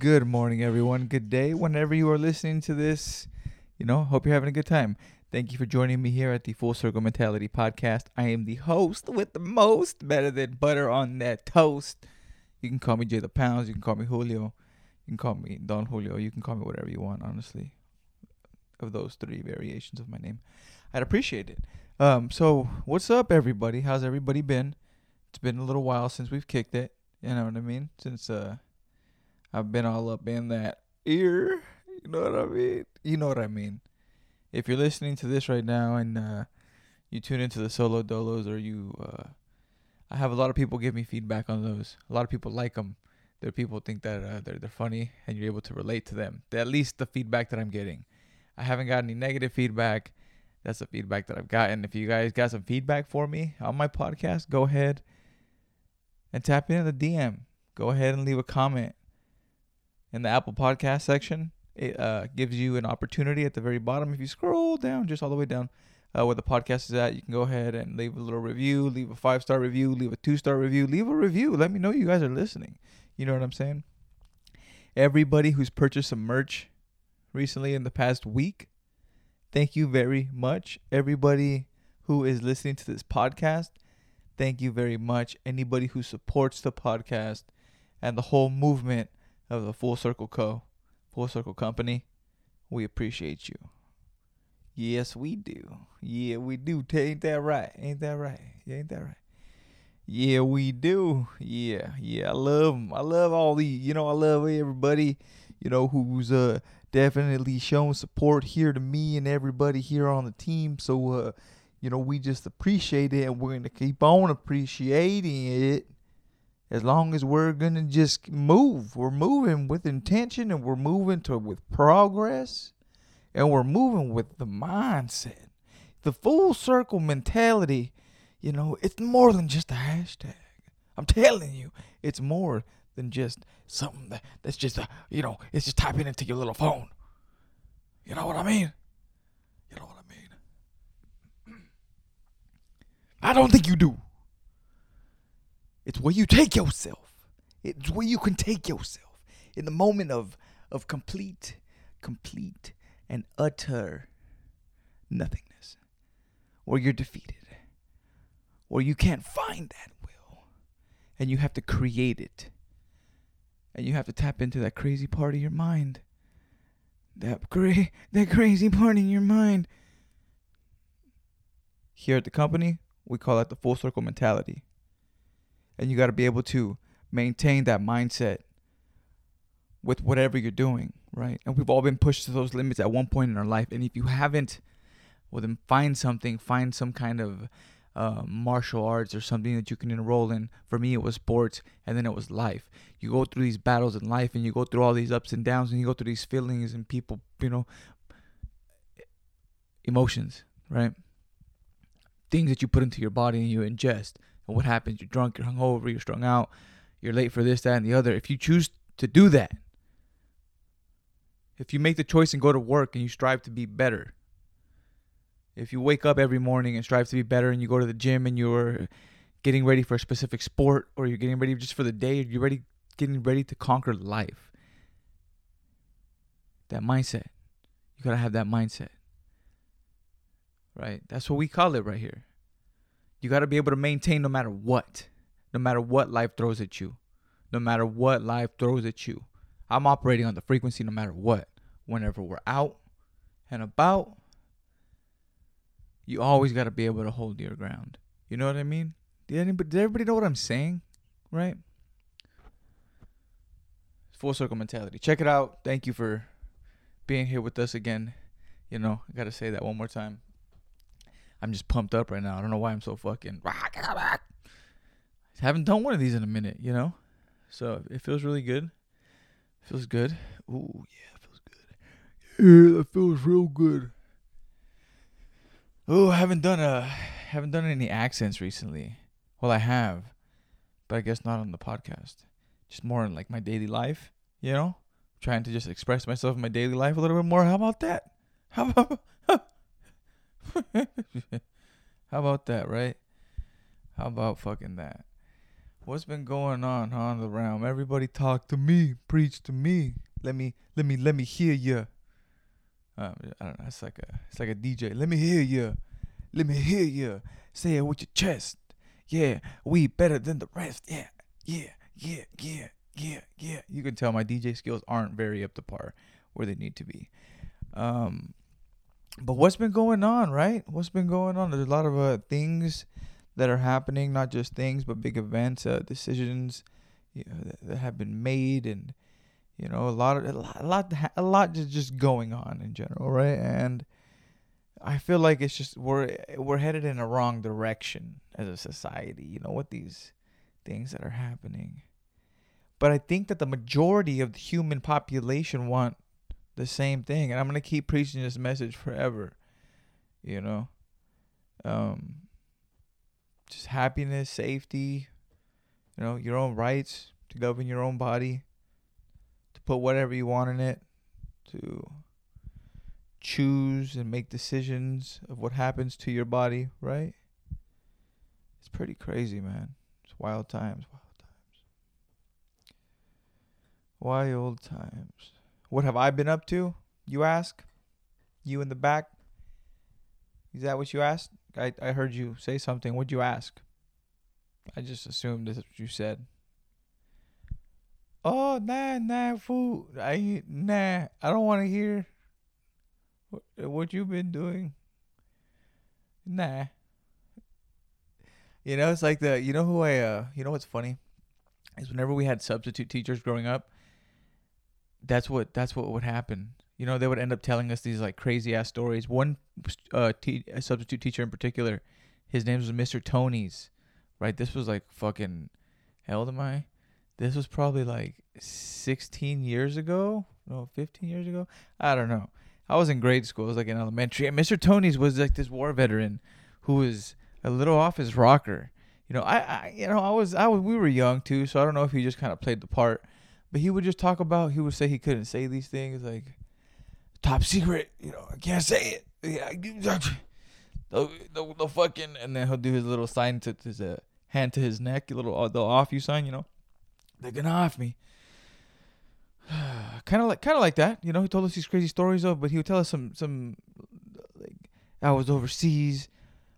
Good morning, everyone. Good day. Whenever you are listening to this, you know, hope you're having a good time. Thank you for joining me here at the Full Circle Mentality Podcast. I am the host with the most, better than butter on that toast. You can call me Jay the Pounds. You can call me Julio. You can call me Don Julio. You can call me whatever you want, honestly. Of those three variations of my name, I'd appreciate it. Um, so what's up, everybody? How's everybody been? It's been a little while since we've kicked it. You know what I mean? Since uh, I've been all up in that ear. You know what I mean? You know what I mean. If you're listening to this right now and uh, you tune into the solo dolos or you, uh, I have a lot of people give me feedback on those. A lot of people like them. There are people think that uh, they're they're funny and you're able to relate to them. At least the feedback that I'm getting. I haven't got any negative feedback. That's the feedback that I've gotten. If you guys got some feedback for me on my podcast, go ahead and tap in the DM. Go ahead and leave a comment in the Apple Podcast section. It uh, gives you an opportunity at the very bottom. If you scroll down, just all the way down uh, where the podcast is at, you can go ahead and leave a little review, leave a five star review, leave a two star review, leave a review. Let me know you guys are listening. You know what I'm saying? Everybody who's purchased some merch recently in the past week, thank you very much. Everybody who is listening to this podcast, thank you very much. Anybody who supports the podcast and the whole movement of the Full Circle Co. Full Circle Company, we appreciate you. Yes, we do. Yeah, we do. Ain't that right? Ain't that right? Yeah, Ain't that right? Yeah, we do. Yeah, yeah. I love them. I love all the. You know, I love everybody. You know who's uh definitely showing support here to me and everybody here on the team. So uh, you know, we just appreciate it, and we're gonna keep on appreciating it as long as we're gonna just move. We're moving with intention, and we're moving to with progress, and we're moving with the mindset, the full circle mentality. You know, it's more than just a hashtag. I'm telling you, it's more than just something that, that's just a, you know, it's just typing into your little phone. You know what I mean? You know what I mean? I don't think you do. It's where you take yourself. It's where you can take yourself. In the moment of of complete, complete and utter nothingness, where you're defeated, where you can't find that will, and you have to create it, and you have to tap into that crazy part of your mind, that cra- that crazy part in your mind. Here at the company, we call that the full circle mentality and you got to be able to maintain that mindset with whatever you're doing, right? And we've all been pushed to those limits at one point in our life. And if you haven't, well, then find something, find some kind of uh, martial arts or something that you can enroll in. For me, it was sports, and then it was life. You go through these battles in life, and you go through all these ups and downs, and you go through these feelings and people, you know, emotions, right? Things that you put into your body and you ingest. And what happens? You're drunk, you're hungover, you're strung out, you're late for this, that, and the other. If you choose to do that, if you make the choice and go to work and you strive to be better, if you wake up every morning and strive to be better and you go to the gym and you're getting ready for a specific sport or you're getting ready just for the day, you're ready getting ready to conquer life. That mindset. You gotta have that mindset. Right? That's what we call it right here. You got to be able to maintain no matter what, no matter what life throws at you, no matter what life throws at you. I'm operating on the frequency no matter what. Whenever we're out and about, you always got to be able to hold your ground. You know what I mean? Did anybody, did everybody know what I'm saying? Right? Full circle mentality. Check it out. Thank you for being here with us again. You know, I got to say that one more time. I'm just pumped up right now. I don't know why I'm so fucking. I haven't done one of these in a minute, you know? So it feels really good. Feels good. Ooh, yeah, feels good. Yeah, that feels real good. Oh, I haven't done a haven't done any accents recently. Well, I have, but I guess not on the podcast. Just more in like my daily life, you know? Trying to just express myself in my daily life a little bit more. How about that? How about How about that, right? How about fucking that? What's been going on on the realm? Everybody talk to me, preach to me. Let me, let me, let me hear you. Um, I don't know. It's like a, it's like a DJ. Let me hear you. Let me hear you. Say it with your chest. Yeah, we better than the rest. Yeah, yeah, yeah, yeah, yeah, yeah. You can tell my DJ skills aren't very up to par where they need to be. Um, but what's been going on, right? What's been going on? There's a lot of uh, things that are happening, not just things, but big events, uh, decisions you know, that, that have been made, and you know, a lot of a lot, a lot, lot just going on in general, right? And I feel like it's just we're we're headed in a wrong direction as a society. You know, with these things that are happening. But I think that the majority of the human population want the same thing, and I'm gonna keep preaching this message forever. You know, um, just happiness, safety, you know, your own rights to govern your own body, to put whatever you want in it, to choose and make decisions of what happens to your body, right? It's pretty crazy, man. It's wild times, wild times. Wild times. What have I been up to? You ask? You in the back? Is that what you asked? I, I heard you say something. What'd you ask? I just assumed that's what you said. Oh, nah, nah, food. I nah. I don't want to hear what, what you've been doing. Nah. You know, it's like the. You know who I. Uh. You know what's funny? Is whenever we had substitute teachers growing up. That's what. That's what would happen. You know, they would end up telling us these like crazy ass stories. One uh, te- substitute teacher in particular, his name was Mr. Tony's, right? This was like fucking, how old am I? This was probably like 16 years ago, no, 15 years ago. I don't know. I was in grade school. I was like in elementary, and Mr. Tony's was like this war veteran who was a little off his rocker. You know, I, I, you know, I was, I was, we were young too, so I don't know if he just kind of played the part, but he would just talk about. He would say he couldn't say these things like top secret. You know, I can't say it. Yeah, the, the, the fucking, and then he'll do his little sign to his uh, hand to his neck, a little uh, the off you sign. You know, they're gonna off me. kind of like, kind of like that. You know, he told us these crazy stories of, but he would tell us some, some, like, I was overseas,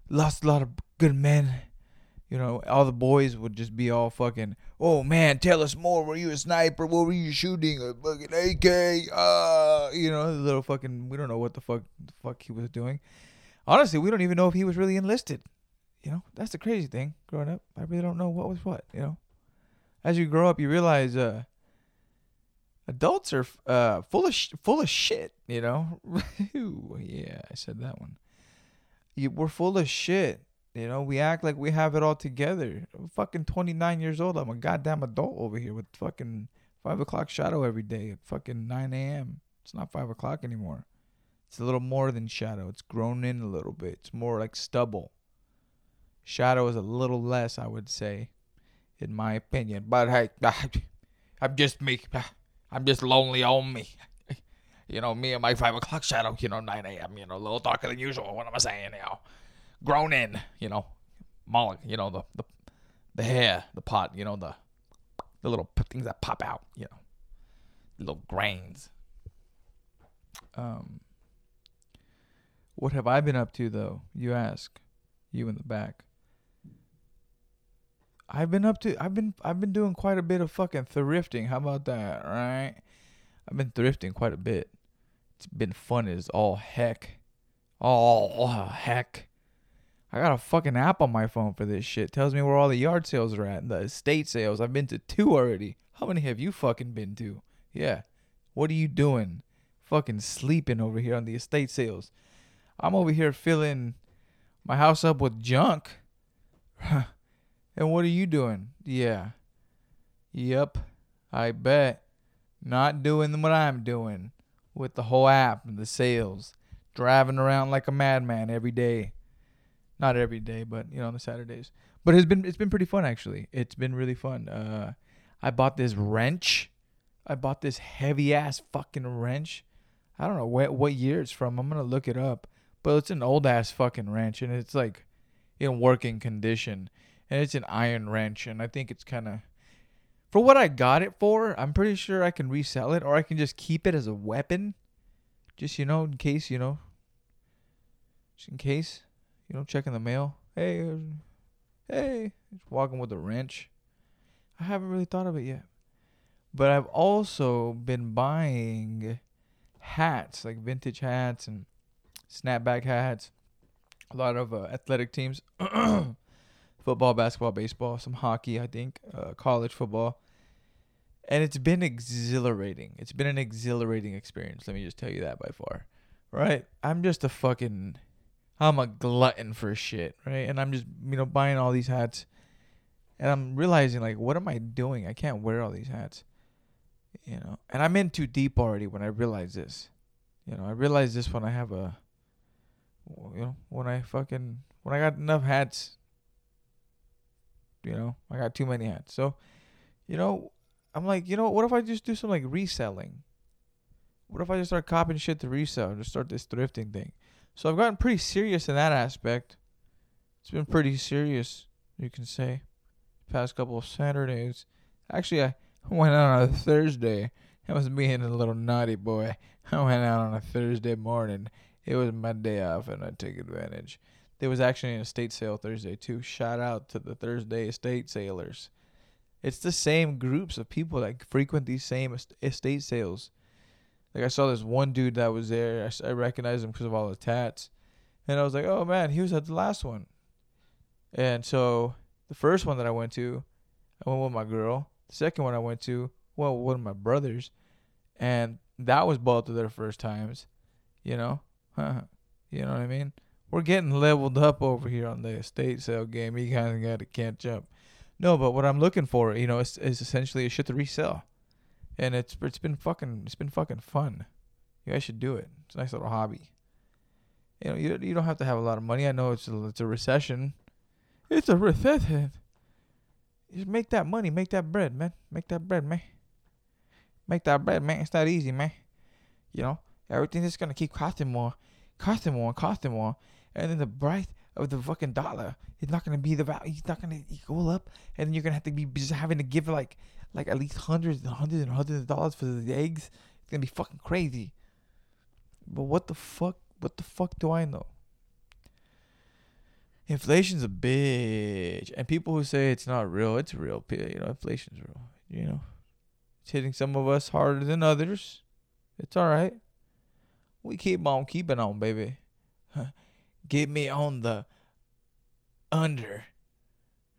lost a lot of good men you know, all the boys would just be all fucking, oh man, tell us more. Were you a sniper? What were you shooting? A fucking AK? Uh, you know, the little fucking, we don't know what the fuck, the fuck he was doing. Honestly, we don't even know if he was really enlisted. You know, that's the crazy thing growing up. I really don't know what was what, you know. As you grow up, you realize, uh, adults are uh full of sh- full of shit, you know. yeah, I said that one. You, we're full of shit you know, we act like we have it all together. I'm fucking 29 years old. I'm a goddamn adult over here with fucking 5 o'clock shadow every day at fucking 9 a.m. It's not 5 o'clock anymore. It's a little more than shadow. It's grown in a little bit. It's more like stubble. Shadow is a little less, I would say, in my opinion. But hey, I'm just me. I'm just lonely on me. You know, me and my 5 o'clock shadow, you know, 9 a.m., you know, a little darker than usual. What am I saying, you? Grown in, you know, molly, you know, the, the the hair, the pot, you know, the the little things that pop out, you know, little grains. Um, what have I been up to though? You ask, you in the back. I've been up to I've been I've been doing quite a bit of fucking thrifting. How about that, right? I've been thrifting quite a bit. It's been fun as all heck. All heck. I got a fucking app on my phone for this shit. Tells me where all the yard sales are at, and the estate sales. I've been to two already. How many have you fucking been to? Yeah. What are you doing? Fucking sleeping over here on the estate sales. I'm over here filling my house up with junk. and what are you doing? Yeah. Yep. I bet. Not doing what I'm doing with the whole app and the sales. Driving around like a madman every day. Not every day, but you know, on the Saturdays. But it's been it's been pretty fun actually. It's been really fun. Uh, I bought this wrench. I bought this heavy ass fucking wrench. I don't know what what year it's from. I'm gonna look it up. But it's an old ass fucking wrench, and it's like in working condition. and it's an iron wrench, and I think it's kind of for what I got it for. I'm pretty sure I can resell it, or I can just keep it as a weapon, just you know, in case you know, just in case you know, checking the mail. Hey, uh, hey, just walking with a wrench. I haven't really thought of it yet, but I've also been buying hats, like vintage hats and snapback hats. A lot of uh, athletic teams, football, basketball, baseball, some hockey, I think, uh, college football. And it's been exhilarating. It's been an exhilarating experience. Let me just tell you that by far. Right? I'm just a fucking I'm a glutton for shit, right? And I'm just, you know, buying all these hats. And I'm realizing like what am I doing? I can't wear all these hats. You know. And I'm in too deep already when I realize this. You know, I realize this when I have a you know, when I fucking when I got enough hats. You know, I got too many hats. So, you know, I'm like, you know, what if I just do some like reselling? What if I just start copying shit to resell and just start this thrifting thing? So I've gotten pretty serious in that aspect. It's been pretty serious, you can say. Past couple of Saturdays. Actually, I went out on a Thursday. I was being a little naughty boy. I went out on a Thursday morning. It was my day off, and I took advantage. There was actually an estate sale Thursday too. Shout out to the Thursday estate sailors. It's the same groups of people that frequent these same estate sales. Like I saw this one dude that was there. I, I recognized him because of all the tats, and I was like, "Oh man, he was at the last one." And so the first one that I went to, I went with my girl. The second one I went to, well, one of my brothers, and that was both of their first times. You know, you know what I mean? We're getting leveled up over here on the estate sale game. You kind of got to catch up. No, but what I'm looking for, you know, is, is essentially a shit to resell and it's it's been fucking it's been fucking fun. You guys should do it. It's a nice little hobby. You know, you you don't have to have a lot of money. I know it's a, it's a recession. It's a recession. Just make that money, make that bread, man. Make that bread, man. Make that bread, man. It's that easy, man. You know, everything's is gonna keep costing more, costing more, costing more, and then the price of the fucking dollar is not gonna be the value. It's not gonna go up, and then you're gonna have to be just having to give like like at least hundreds and hundreds and hundreds of dollars for the eggs. It's gonna be fucking crazy. But what the fuck? What the fuck do I know? Inflation's a bitch, and people who say it's not real, it's real. You know, inflation's real. You know, it's hitting some of us harder than others. It's all right. We keep on keeping on, baby. Get me on the under.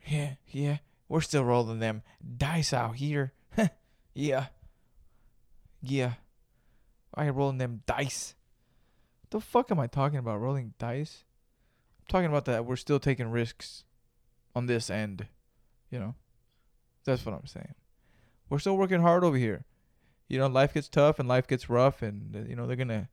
Yeah, yeah. We're still rolling them dice out here. yeah. Yeah. I rolling them dice. What the fuck am I talking about? Rolling dice? I'm talking about that we're still taking risks on this end. You know? That's what I'm saying. We're still working hard over here. You know, life gets tough and life gets rough and you know, they're to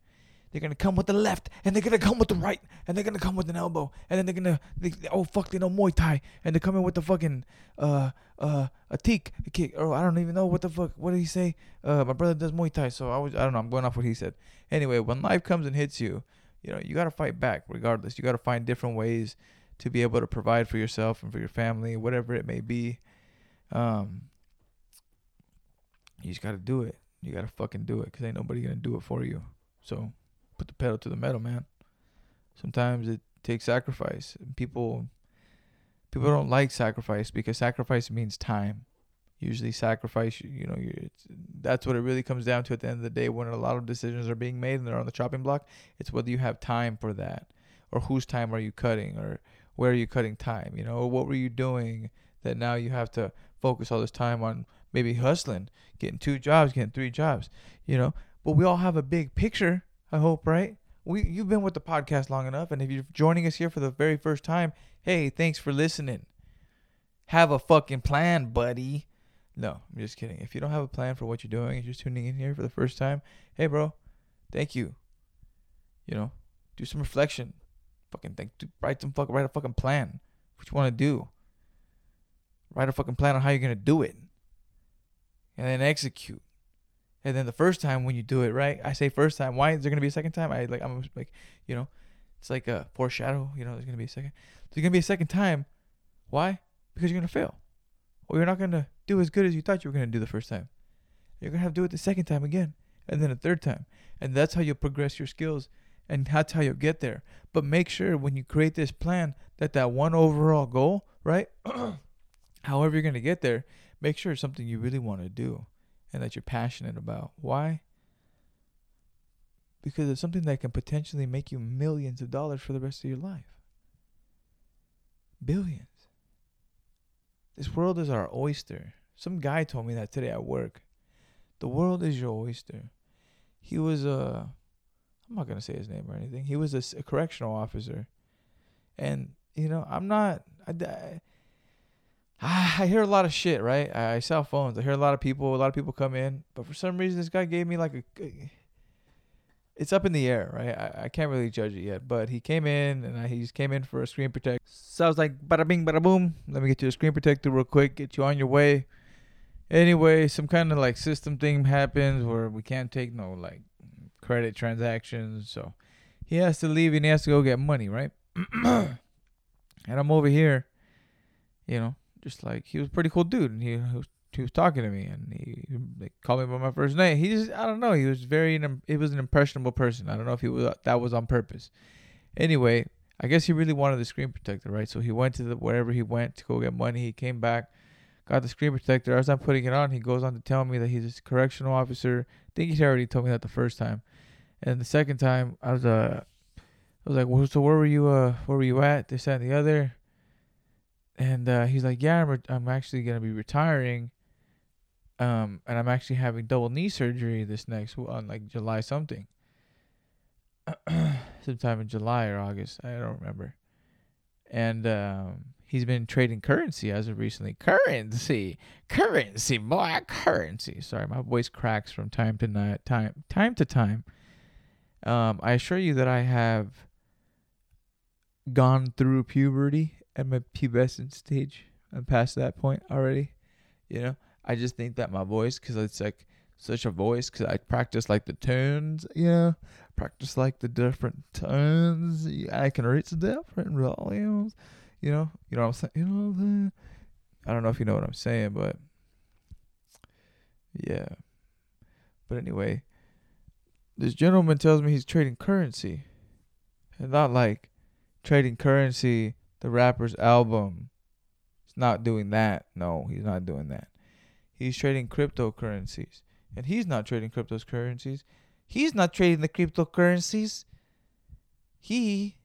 they're gonna come with the left, and they're gonna come with the right, and they're gonna come with an elbow, and then they're gonna they, oh fuck they know Muay Thai, and they're coming with the fucking uh uh a teep a kick or I don't even know what the fuck what did he say? Uh, my brother does Muay Thai, so I was I don't know I'm going off what he said. Anyway, when life comes and hits you, you know you gotta fight back regardless. You gotta find different ways to be able to provide for yourself and for your family, whatever it may be. Um, you just gotta do it. You gotta fucking do it, cause ain't nobody gonna do it for you. So put the pedal to the metal, man. Sometimes it takes sacrifice. People people don't like sacrifice because sacrifice means time. Usually, sacrifice, you know, that's what it really comes down to at the end of the day when a lot of decisions are being made and they're on the chopping block. It's whether you have time for that, or whose time are you cutting, or where are you cutting time, you know, or what were you doing that now you have to focus all this time on maybe hustling, getting two jobs, getting three jobs, you know. But we all have a big picture I hope, right? We you've been with the podcast long enough, and if you're joining us here for the very first time, hey, thanks for listening. Have a fucking plan, buddy. No, I'm just kidding. If you don't have a plan for what you're doing, if you're just tuning in here for the first time, hey, bro, thank you. You know, do some reflection. Fucking think, write some fuck, write a fucking plan. What you want to do. Write a fucking plan on how you're gonna do it, and then execute. And then the first time when you do it right, I say first time. Why is there gonna be a second time? I like I'm like, you know, it's like a foreshadow. You know, there's gonna be a second. There's gonna be a second time. Why? because you're gonna fail, or you're not gonna do as good as you thought you were gonna do the first time. You're gonna have to do it the second time again, and then a third time, and that's how you'll progress your skills, and that's how you'll get there. But make sure when you create this plan that that one overall goal, right? However you're gonna get there, make sure it's something you really want to do, and that you're passionate about. Why? Because it's something that can potentially make you millions of dollars for the rest of your life. Billions. This world is our oyster. Some guy told me that today at work. The world is your oyster. He was a, I'm not gonna say his name or anything. He was a correctional officer, and you know I'm not. I, I, I hear a lot of shit, right? I, sell phones. I hear a lot of people. A lot of people come in, but for some reason, this guy gave me like a. It's up in the air, right? I, I can't really judge it yet, but he came in and I, he just came in for a screen protect. So I was like, bada bing, bada boom. Let me get you a screen protector real quick. Get you on your way. Anyway, some kind of like system thing happens where we can't take no like credit transactions, so he has to leave and he has to go get money, right? and I'm over here, you know, just like he was a pretty cool dude, and he, he was he was talking to me, and he like, called me by my first name. He just I don't know, he was very he was an impressionable person. I don't know if he was that was on purpose. Anyway, I guess he really wanted the screen protector, right? So he went to the wherever he went to go get money. He came back, got the screen protector. As I'm putting it on, he goes on to tell me that he's a correctional officer. I think he already told me that the first time, and the second time I was uh I was like, well, so where were you uh where were you at? This that, and the other. And uh, he's like, yeah, I'm re- I'm actually gonna be retiring. Um, and I'm actually having double knee surgery this next on like July something. Sometime in July or August, I don't remember. And um, he's been trading currency as of recently. Currency, currency, boy, currency. Sorry, my voice cracks from time to time, time to time. Um, I assure you that I have gone through puberty at my pubescent stage. I'm past that point already. You know, I just think that my voice, because it's like such a voice, because I practice like the tones, you know, practice like the different tones. I can reach the different volumes, you know, you know what I'm saying? You know? I don't know if you know what I'm saying, but yeah. But anyway, this gentleman tells me he's trading currency, and not like trading currency, the rapper's album. He's not doing that. No, he's not doing that. He's trading cryptocurrencies. And he's not trading cryptocurrencies. He's not trading the cryptocurrencies. He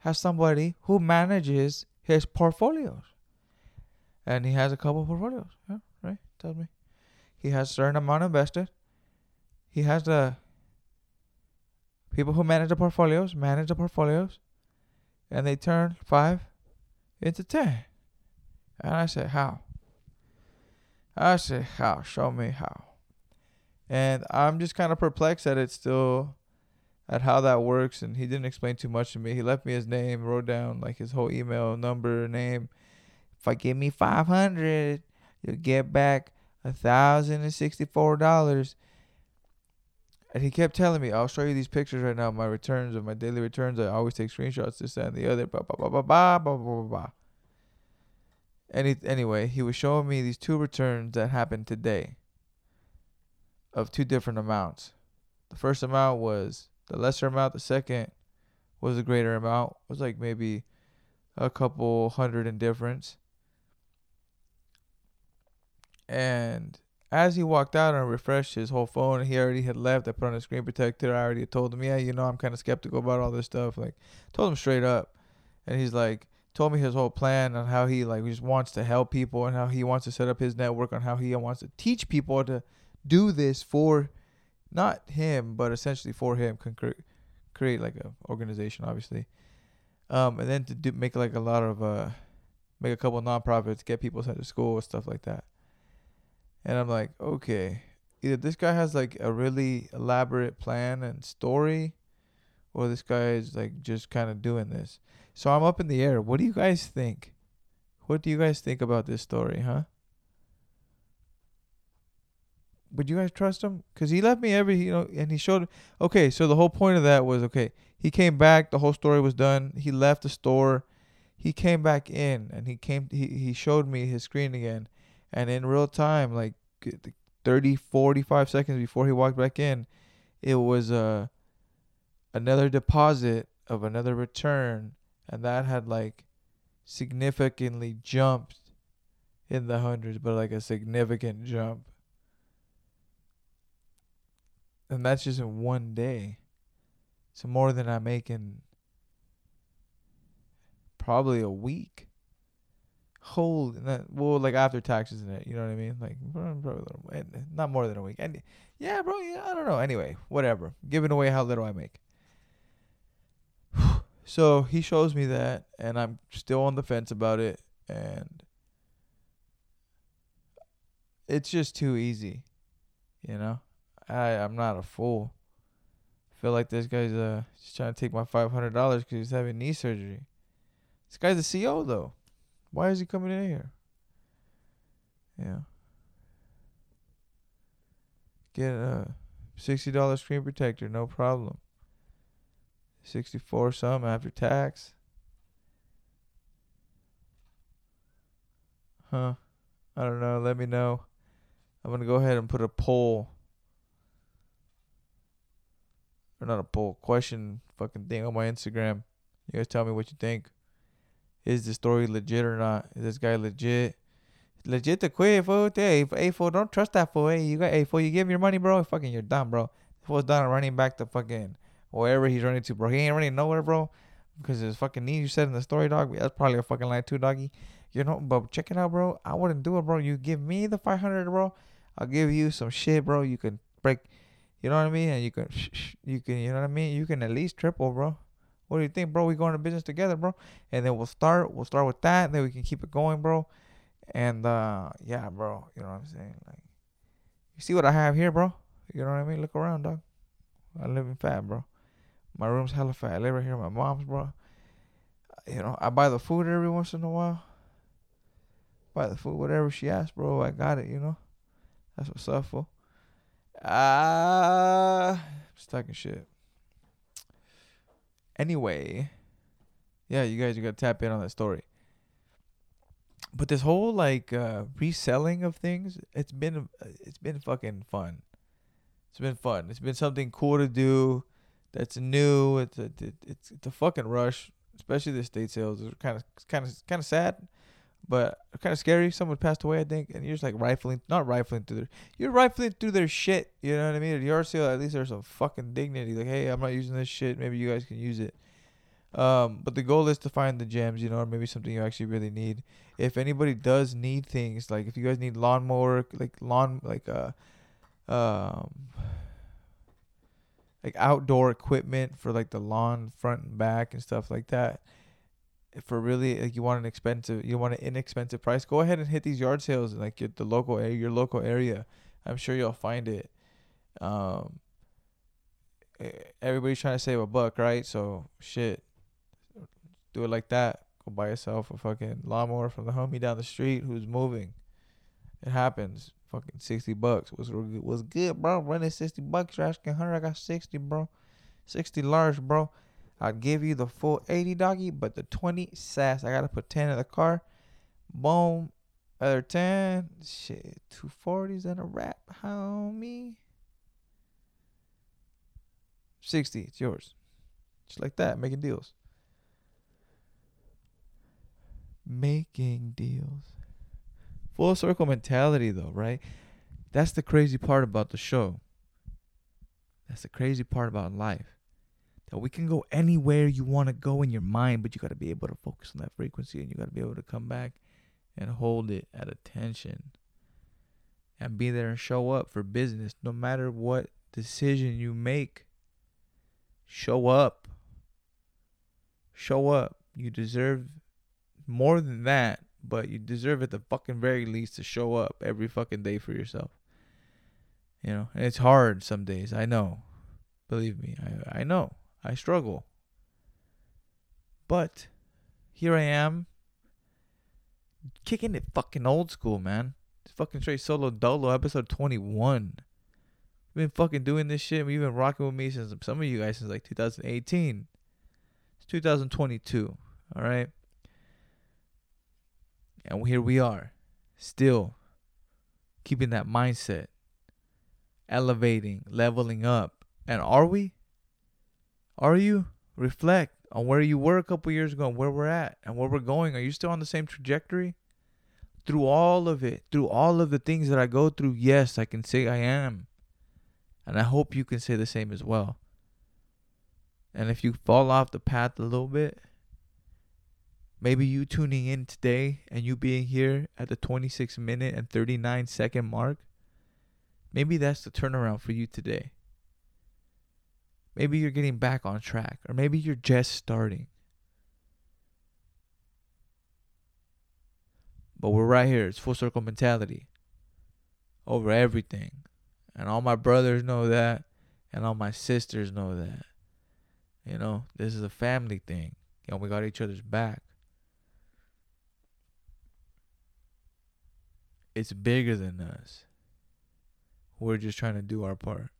has somebody who manages his portfolios. And he has a couple portfolios. Yeah, right? Tell me. He has a certain amount invested. He has the people who manage the portfolios, manage the portfolios, and they turn five into ten. And I said, How? I said, How? Show me how. And I'm just kind of perplexed at it still, at how that works. And he didn't explain too much to me. He left me his name, wrote down like his whole email, number, name. If I give me 500, you'll get back a thousand and sixty-four dollars. And he kept telling me, I'll show you these pictures right now, my returns of my daily returns. I always take screenshots, this, that, and the other. Blah, blah, blah, blah, blah, blah, blah, blah. Any, anyway, he was showing me these two returns that happened today of two different amounts. The first amount was the lesser amount. The second was a greater amount. It was like maybe a couple hundred in difference. And as he walked out and refreshed his whole phone, he already had left. I put on a screen protector. I already told him, yeah, you know, I'm kind of skeptical about all this stuff. Like, told him straight up. And he's like, told me his whole plan on how he like just wants to help people and how he wants to set up his network on how he wants to teach people to do this for not him but essentially for him create like a organization obviously um and then to do make like a lot of uh make a couple nonprofits get people sent to school stuff like that and i'm like okay either this guy has like a really elaborate plan and story or this guy is like just kind of doing this so i'm up in the air what do you guys think what do you guys think about this story huh would you guys trust him? Because he left me every, you know, and he showed. Okay, so the whole point of that was okay. He came back. The whole story was done. He left the store. He came back in and he came he, he showed me his screen again and in real time like 30 45 seconds before he walked back in it was uh another deposit of another return. And that had like significantly jumped in the hundreds but like a significant jump. And that's just in one day. So more than i make in probably a week. Hold that well, like after taxes and it, you know what I mean? Like probably little, not more than a week. And yeah, bro, yeah, I don't know. Anyway, whatever. Giving away how little I make. so he shows me that, and I'm still on the fence about it, and it's just too easy, you know. I I'm not a fool. I feel like this guy's uh just trying to take my five hundred dollars because he's having knee surgery. This guy's a CEO though. Why is he coming in here? Yeah. Get a sixty dollar screen protector, no problem. Sixty four some after tax. Huh. I don't know. Let me know. I'm gonna go ahead and put a poll. Or not a poll, question fucking thing on my Instagram. You guys tell me what you think is the story legit or not? Is this guy legit? Legit to quit, fool. Hey, hey, fool, don't trust that fool. Hey, you got, hey, fool, you give him your money, bro. Fucking, you're done, bro. Fool's done running back to fucking wherever he's running to, bro. He ain't running nowhere, bro, because his fucking knee. You said in the story, dog. That's probably a fucking lie too, doggy. You know, but check it out, bro. I wouldn't do it, bro. You give me the five hundred, bro. I'll give you some shit, bro. You can break. You know what I mean? And you can, you can, you know what I mean? You can at least triple, bro. What do you think, bro? We go into business together, bro. And then we'll start. We'll start with that. Then we can keep it going, bro. And uh, yeah, bro. You know what I'm saying? Like, you see what I have here, bro? You know what I mean? Look around, dog. I live in fat, bro. My room's hella fat. I live right here my mom's, bro. You know, I buy the food every once in a while. Buy the food, whatever she asks, bro. I got it, you know. That's what's up, for. Ah, uh, talking shit. Anyway, yeah, you guys, you gotta tap in on that story. But this whole like uh, reselling of things, it's been it's been fucking fun. It's been fun. It's been something cool to do. That's new. It's a it's it's a fucking rush, especially the state sales. It's kind of kind of kind of sad, but kind of scary. Someone passed away, I think, and you're just like rifling, not rifling through their, you're rifling through their shit. You know what I mean? At yard sale, at least there's some fucking dignity. Like, hey, I'm not using this shit. Maybe you guys can use it. Um, but the goal is to find the gems, you know, or maybe something you actually really need. If anybody does need things, like if you guys need lawnmower, like lawn, like uh, um, like outdoor equipment for like the lawn front and back and stuff like that for really like you want an expensive you want an inexpensive price go ahead and hit these yard sales like the local area your local area. I'm sure you'll find it. Um everybody's trying to save a buck right? So shit. Do it like that. Go buy yourself a fucking lawnmower from the homie down the street who's moving. It happens. Fucking 60 bucks was was good bro. Running 60 bucks you're asking 100 i got 60 bro. 60 large bro I'd give you the full 80 doggy, but the 20 sass. I gotta put 10 in the car. Boom. Other 10. Shit. 240s and a wrap, homie. 60. It's yours. Just like that. Making deals. Making deals. Full circle mentality, though, right? That's the crazy part about the show. That's the crazy part about life that we can go anywhere you want to go in your mind, but you got to be able to focus on that frequency and you got to be able to come back and hold it at attention and be there and show up for business no matter what decision you make. Show up. Show up. You deserve more than that, but you deserve at the fucking very least to show up every fucking day for yourself. You know, and it's hard some days. I know. Believe me, I I know. I struggle. But here I am, kicking it fucking old school, man. It's fucking straight solo dolo, episode 21. We've been fucking doing this shit. We've been rocking with me since some of you guys since like 2018. It's 2022. All right. And here we are, still keeping that mindset, elevating, leveling up. And are we? Are you? Reflect on where you were a couple years ago and where we're at and where we're going. Are you still on the same trajectory? Through all of it, through all of the things that I go through, yes, I can say I am. And I hope you can say the same as well. And if you fall off the path a little bit, maybe you tuning in today and you being here at the 26 minute and 39 second mark, maybe that's the turnaround for you today. Maybe you're getting back on track, or maybe you're just starting. But we're right here. It's full circle mentality over everything. And all my brothers know that, and all my sisters know that. You know, this is a family thing. You know, we got each other's back. It's bigger than us. We're just trying to do our part.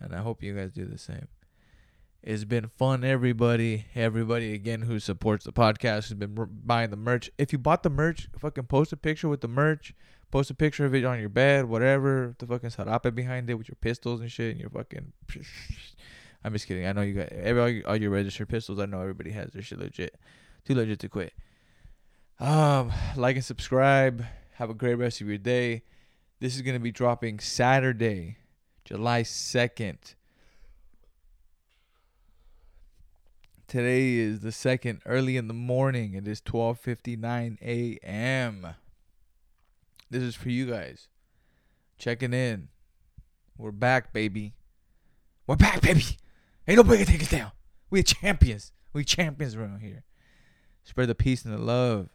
And I hope you guys do the same. It's been fun, everybody. Everybody again who supports the podcast who's been buying the merch. If you bought the merch, fucking post a picture with the merch. Post a picture of it on your bed, whatever. The fucking sarape behind it with your pistols and shit, and your fucking. I'm just kidding. I know you got every all your, registered pistols. I know everybody has their shit legit. Too legit to quit. Um, like and subscribe. Have a great rest of your day. This is gonna be dropping Saturday, July second. Today is the second, early in the morning. It is 12:59 a.m. This is for you guys. Checking in. We're back, baby. We're back, baby. Ain't nobody can take us down. We're champions. We champions around here. Spread the peace and the love.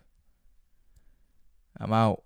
I'm out.